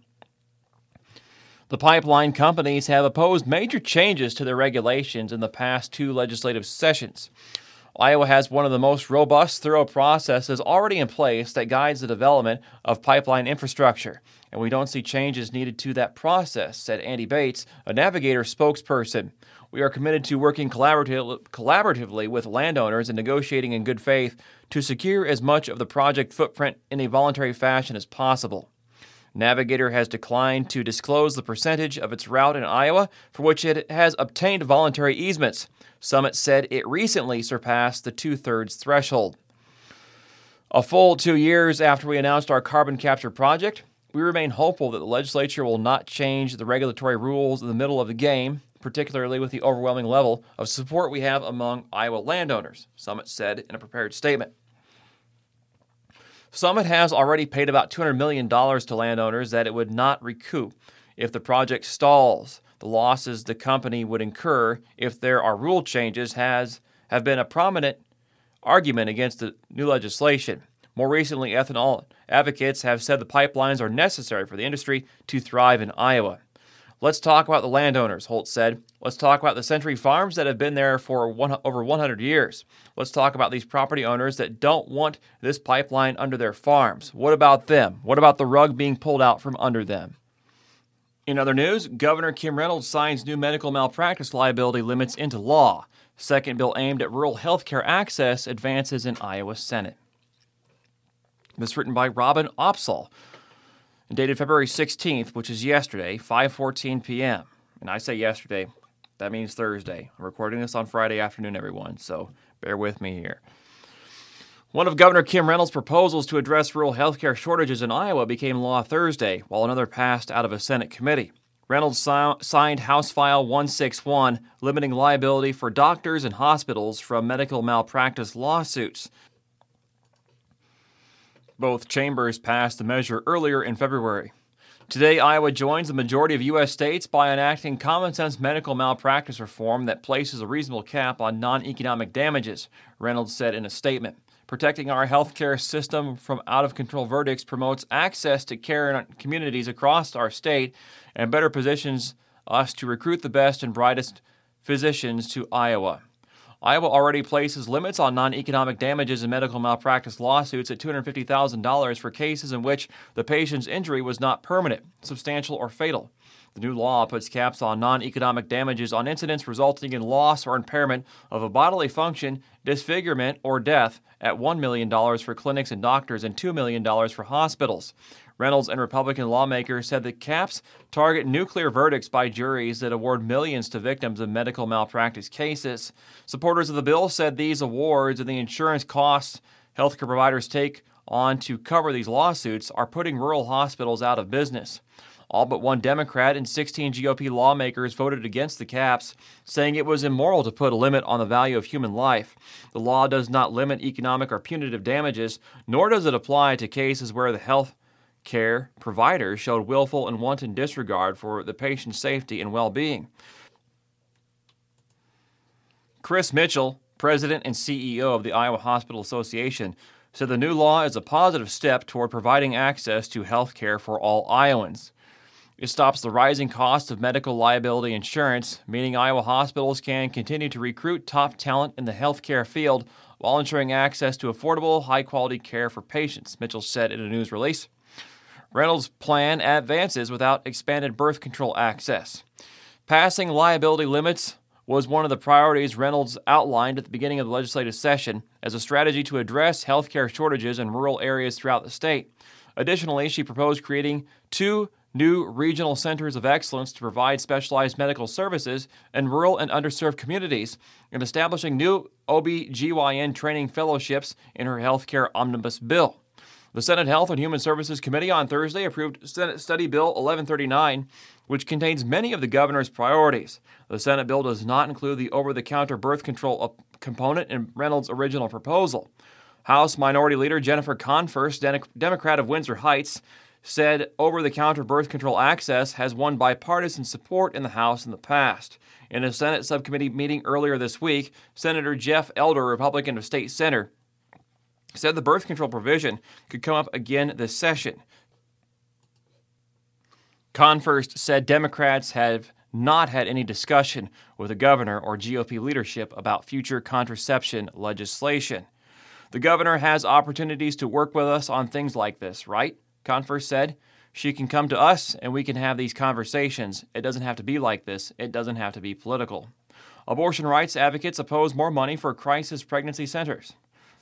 The pipeline companies have opposed major changes to their regulations in the past two legislative sessions. Iowa has one of the most robust, thorough processes already in place that guides the development of pipeline infrastructure, and we don't see changes needed to that process, said Andy Bates, a Navigator spokesperson. We are committed to working collaborative, collaboratively with landowners and negotiating in good faith to secure as much of the project footprint in a voluntary fashion as possible. Navigator has declined to disclose the percentage of its route in Iowa for which it has obtained voluntary easements. Summit said it recently surpassed the two thirds threshold. A full two years after we announced our carbon capture project, we remain hopeful that the legislature will not change the regulatory rules in the middle of the game, particularly with the overwhelming level of support we have among Iowa landowners, Summit said in a prepared statement. Summit has already paid about $200 million to landowners that it would not recoup if the project stalls. The losses the company would incur if there are rule changes has have been a prominent argument against the new legislation. More recently, ethanol advocates have said the pipelines are necessary for the industry to thrive in Iowa. Let's talk about the landowners, Holt said. Let's talk about the Century Farms that have been there for one, over 100 years. Let's talk about these property owners that don't want this pipeline under their farms. What about them? What about the rug being pulled out from under them? In other news, Governor Kim Reynolds signs new medical malpractice liability limits into law. Second bill aimed at rural health care access advances in Iowa Senate. This written by Robin Opsahl dated February 16th, which is yesterday, 5:14 p.m. And I say yesterday, that means Thursday. I'm recording this on Friday afternoon, everyone, so bear with me here. One of Governor Kim Reynolds' proposals to address rural health care shortages in Iowa became law Thursday, while another passed out of a Senate committee. Reynolds si- signed House File 161, limiting liability for doctors and hospitals from medical malpractice lawsuits. Both chambers passed the measure earlier in February. Today, Iowa joins the majority of U.S. states by enacting common sense medical malpractice reform that places a reasonable cap on non economic damages, Reynolds said in a statement. Protecting our healthcare system from out of control verdicts promotes access to care in communities across our state and better positions us to recruit the best and brightest physicians to Iowa. Iowa already places limits on non economic damages in medical malpractice lawsuits at $250,000 for cases in which the patient's injury was not permanent, substantial, or fatal. The new law puts caps on non economic damages on incidents resulting in loss or impairment of a bodily function, disfigurement, or death at $1 million for clinics and doctors and $2 million for hospitals. Reynolds and Republican lawmakers said the caps target nuclear verdicts by juries that award millions to victims of medical malpractice cases. Supporters of the bill said these awards and the insurance costs healthcare providers take on to cover these lawsuits are putting rural hospitals out of business. All but one Democrat and 16 GOP lawmakers voted against the caps, saying it was immoral to put a limit on the value of human life. The law does not limit economic or punitive damages, nor does it apply to cases where the health care providers showed willful and wanton disregard for the patient's safety and well being. Chris Mitchell, president and CEO of the Iowa Hospital Association, said the new law is a positive step toward providing access to health care for all Iowans. It stops the rising cost of medical liability insurance, meaning Iowa hospitals can continue to recruit top talent in the healthcare field while ensuring access to affordable, high quality care for patients, Mitchell said in a news release. Reynolds' plan advances without expanded birth control access. Passing liability limits was one of the priorities Reynolds outlined at the beginning of the legislative session as a strategy to address healthcare shortages in rural areas throughout the state. Additionally, she proposed creating two new regional centers of excellence to provide specialized medical services in rural and underserved communities and establishing new OB/GYN training fellowships in her healthcare omnibus bill. The Senate Health and Human Services Committee on Thursday approved Senate Study Bill 1139, which contains many of the governor's priorities. The Senate bill does not include the over the counter birth control component in Reynolds' original proposal. House Minority Leader Jennifer Konfirst, Democrat of Windsor Heights, said over the counter birth control access has won bipartisan support in the House in the past. In a Senate subcommittee meeting earlier this week, Senator Jeff Edler, Republican of State Center, said the birth control provision could come up again this session. Konfirst said Democrats have not had any discussion with the governor or GOP leadership about future contraception legislation. The governor has opportunities to work with us on things like this, right? Konfirst said. She can come to us and we can have these conversations. It doesn't have to be like this, it doesn't have to be political. Abortion rights advocates oppose more money for crisis pregnancy centers.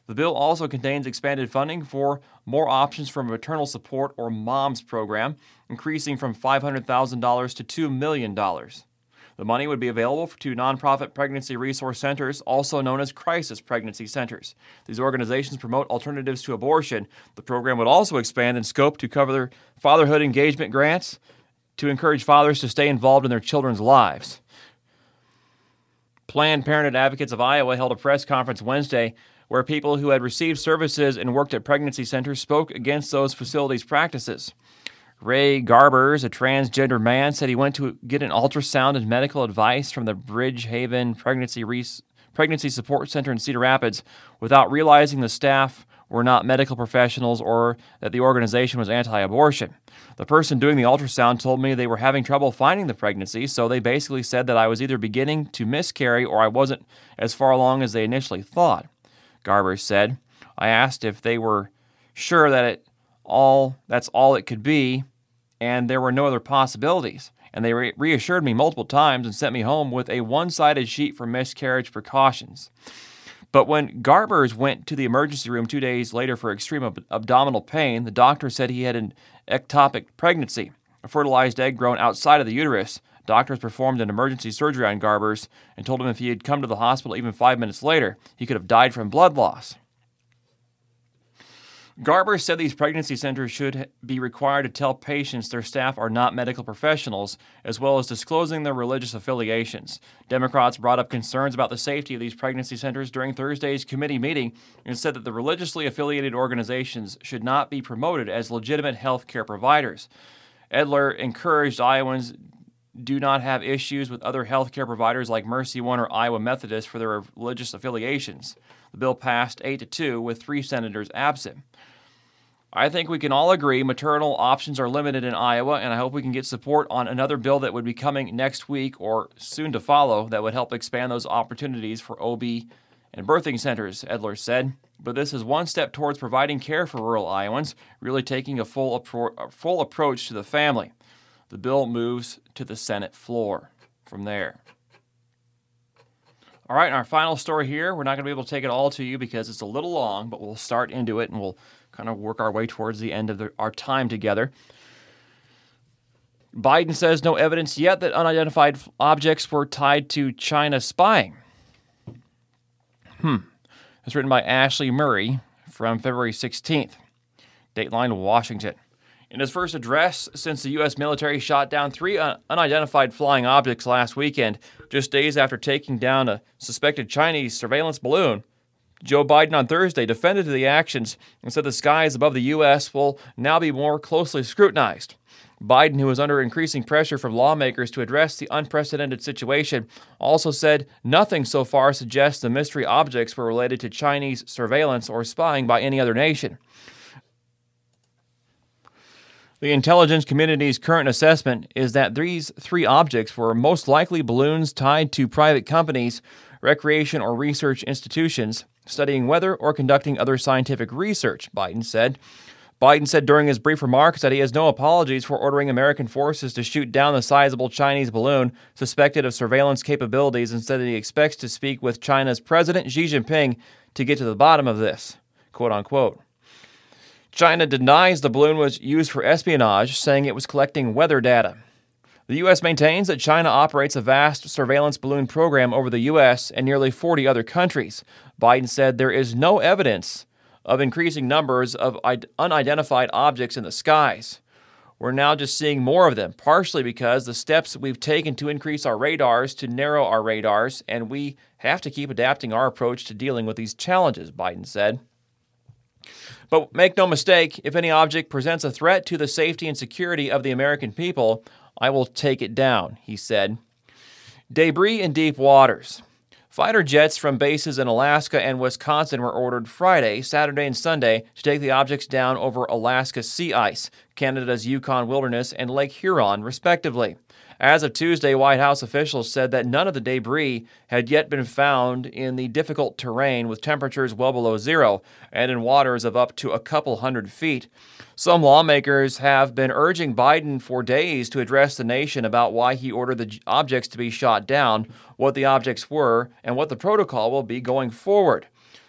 The bill also contains expanded funding for more options for maternal support or MOMS program, increasing from $500,000 to $2 million. The money would be available to nonprofit pregnancy resource centers, also known as crisis pregnancy centers. These organizations promote alternatives to abortion. The program would also expand in scope to cover fatherhood engagement grants to encourage fathers to stay involved in their children's lives. Planned Parenthood Advocates of Iowa held a press conference Wednesday where people who had received services and worked at pregnancy centers spoke against those facilities' practices. Ray Garbers, a transgender man, said he went to get an ultrasound and medical advice from the Bridgehaven Pregnancy, Re- Pregnancy Support Center in Cedar Rapids without realizing the staff were not medical professionals or that the organization was anti abortion. The person doing the ultrasound told me they were having trouble finding the pregnancy, so they basically said that I was either beginning to miscarry or I wasn't as far along as they initially thought. Garber said, I asked if they were sure that it all that's all it could be and there were no other possibilities. And they re- reassured me multiple times and sent me home with a one sided sheet for miscarriage precautions. But when Garbers went to the emergency room two days later for extreme ab- abdominal pain, the doctor said he had an ectopic pregnancy, a fertilized egg grown outside of the uterus. Doctors performed an emergency surgery on Garbers and told him if he had come to the hospital even five minutes later, he could have died from blood loss. Garber said these pregnancy centers should be required to tell patients their staff are not medical professionals, as well as disclosing their religious affiliations. Democrats brought up concerns about the safety of these pregnancy centers during Thursday's committee meeting and said that the religiously affiliated organizations should not be promoted as legitimate health care providers. Edler encouraged Iowans do not have issues with other health care providers like Mercy One or Iowa Methodist for their religious affiliations. The bill passed 8 to 2 with three senators absent. I think we can all agree maternal options are limited in Iowa, and I hope we can get support on another bill that would be coming next week or soon to follow that would help expand those opportunities for OB and birthing centers, Edler said. But this is one step towards providing care for rural Iowans, really taking a full, appro- full approach to the family. The bill moves to the Senate floor from there. All right, and our final story here, we're not going to be able to take it all to you because it's a little long, but we'll start into it and we'll kind of work our way towards the end of the, our time together. Biden says no evidence yet that unidentified objects were tied to China spying. Hmm. It's written by Ashley Murray from February 16th. Dateline Washington. In his first address since the U.S. military shot down three un- unidentified flying objects last weekend, just days after taking down a suspected Chinese surveillance balloon, Joe Biden on Thursday defended the actions and said the skies above the U.S. will now be more closely scrutinized. Biden, who was under increasing pressure from lawmakers to address the unprecedented situation, also said nothing so far suggests the mystery objects were related to Chinese surveillance or spying by any other nation. The intelligence community's current assessment is that these three objects were most likely balloons tied to private companies, recreation, or research institutions studying weather or conducting other scientific research, Biden said. Biden said during his brief remarks that he has no apologies for ordering American forces to shoot down the sizable Chinese balloon suspected of surveillance capabilities and said that he expects to speak with China's President Xi Jinping to get to the bottom of this. Quote unquote. China denies the balloon was used for espionage, saying it was collecting weather data. The U.S. maintains that China operates a vast surveillance balloon program over the U.S. and nearly 40 other countries. Biden said there is no evidence of increasing numbers of unidentified objects in the skies. We're now just seeing more of them, partially because the steps we've taken to increase our radars to narrow our radars, and we have to keep adapting our approach to dealing with these challenges, Biden said. But make no mistake, if any object presents a threat to the safety and security of the American people, I will take it down, he said. Debris in deep waters. Fighter jets from bases in Alaska and Wisconsin were ordered Friday, Saturday, and Sunday to take the objects down over Alaska's sea ice, Canada's Yukon wilderness, and Lake Huron, respectively. As of Tuesday, White House officials said that none of the debris had yet been found in the difficult terrain with temperatures well below zero and in waters of up to a couple hundred feet. Some lawmakers have been urging Biden for days to address the nation about why he ordered the objects to be shot down, what the objects were, and what the protocol will be going forward.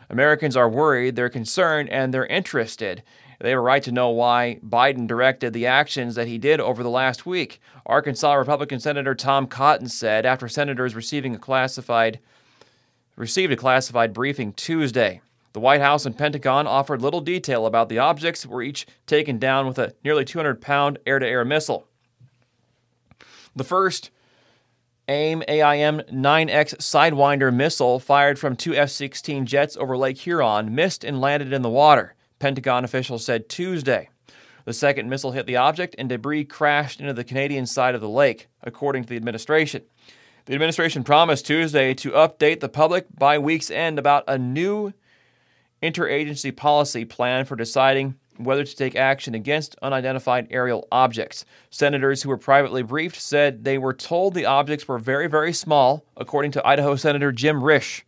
Americans are worried, they're concerned, and they're interested. They have a right to know why Biden directed the actions that he did over the last week. Arkansas Republican Senator Tom Cotton said after senators receiving a classified received a classified briefing Tuesday. The White House and Pentagon offered little detail about the objects were each taken down with a nearly 200 pound air to air missile. The first AIM AIM 9X Sidewinder missile fired from two F 16 jets over Lake Huron missed and landed in the water, Pentagon officials said Tuesday. The second missile hit the object and debris crashed into the Canadian side of the lake, according to the administration. The administration promised Tuesday to update the public by week's end about a new interagency policy plan for deciding whether to take action against unidentified aerial objects. Senators who were privately briefed said they were told the objects were very, very small, according to Idaho Senator Jim Risch,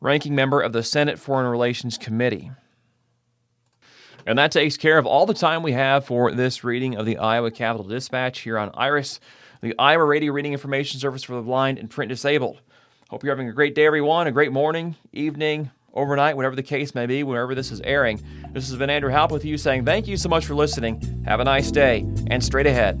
ranking member of the Senate Foreign Relations Committee. And that takes care of all the time we have for this reading of the Iowa Capital Dispatch here on Iris, the Iowa Radio Reading Information Service for the Blind and Print Disabled. Hope you're having a great day, everyone, a great morning, evening, overnight, whatever the case may be, wherever this is airing. This has been Andrew Halp with you saying thank you so much for listening. Have a nice day and straight ahead.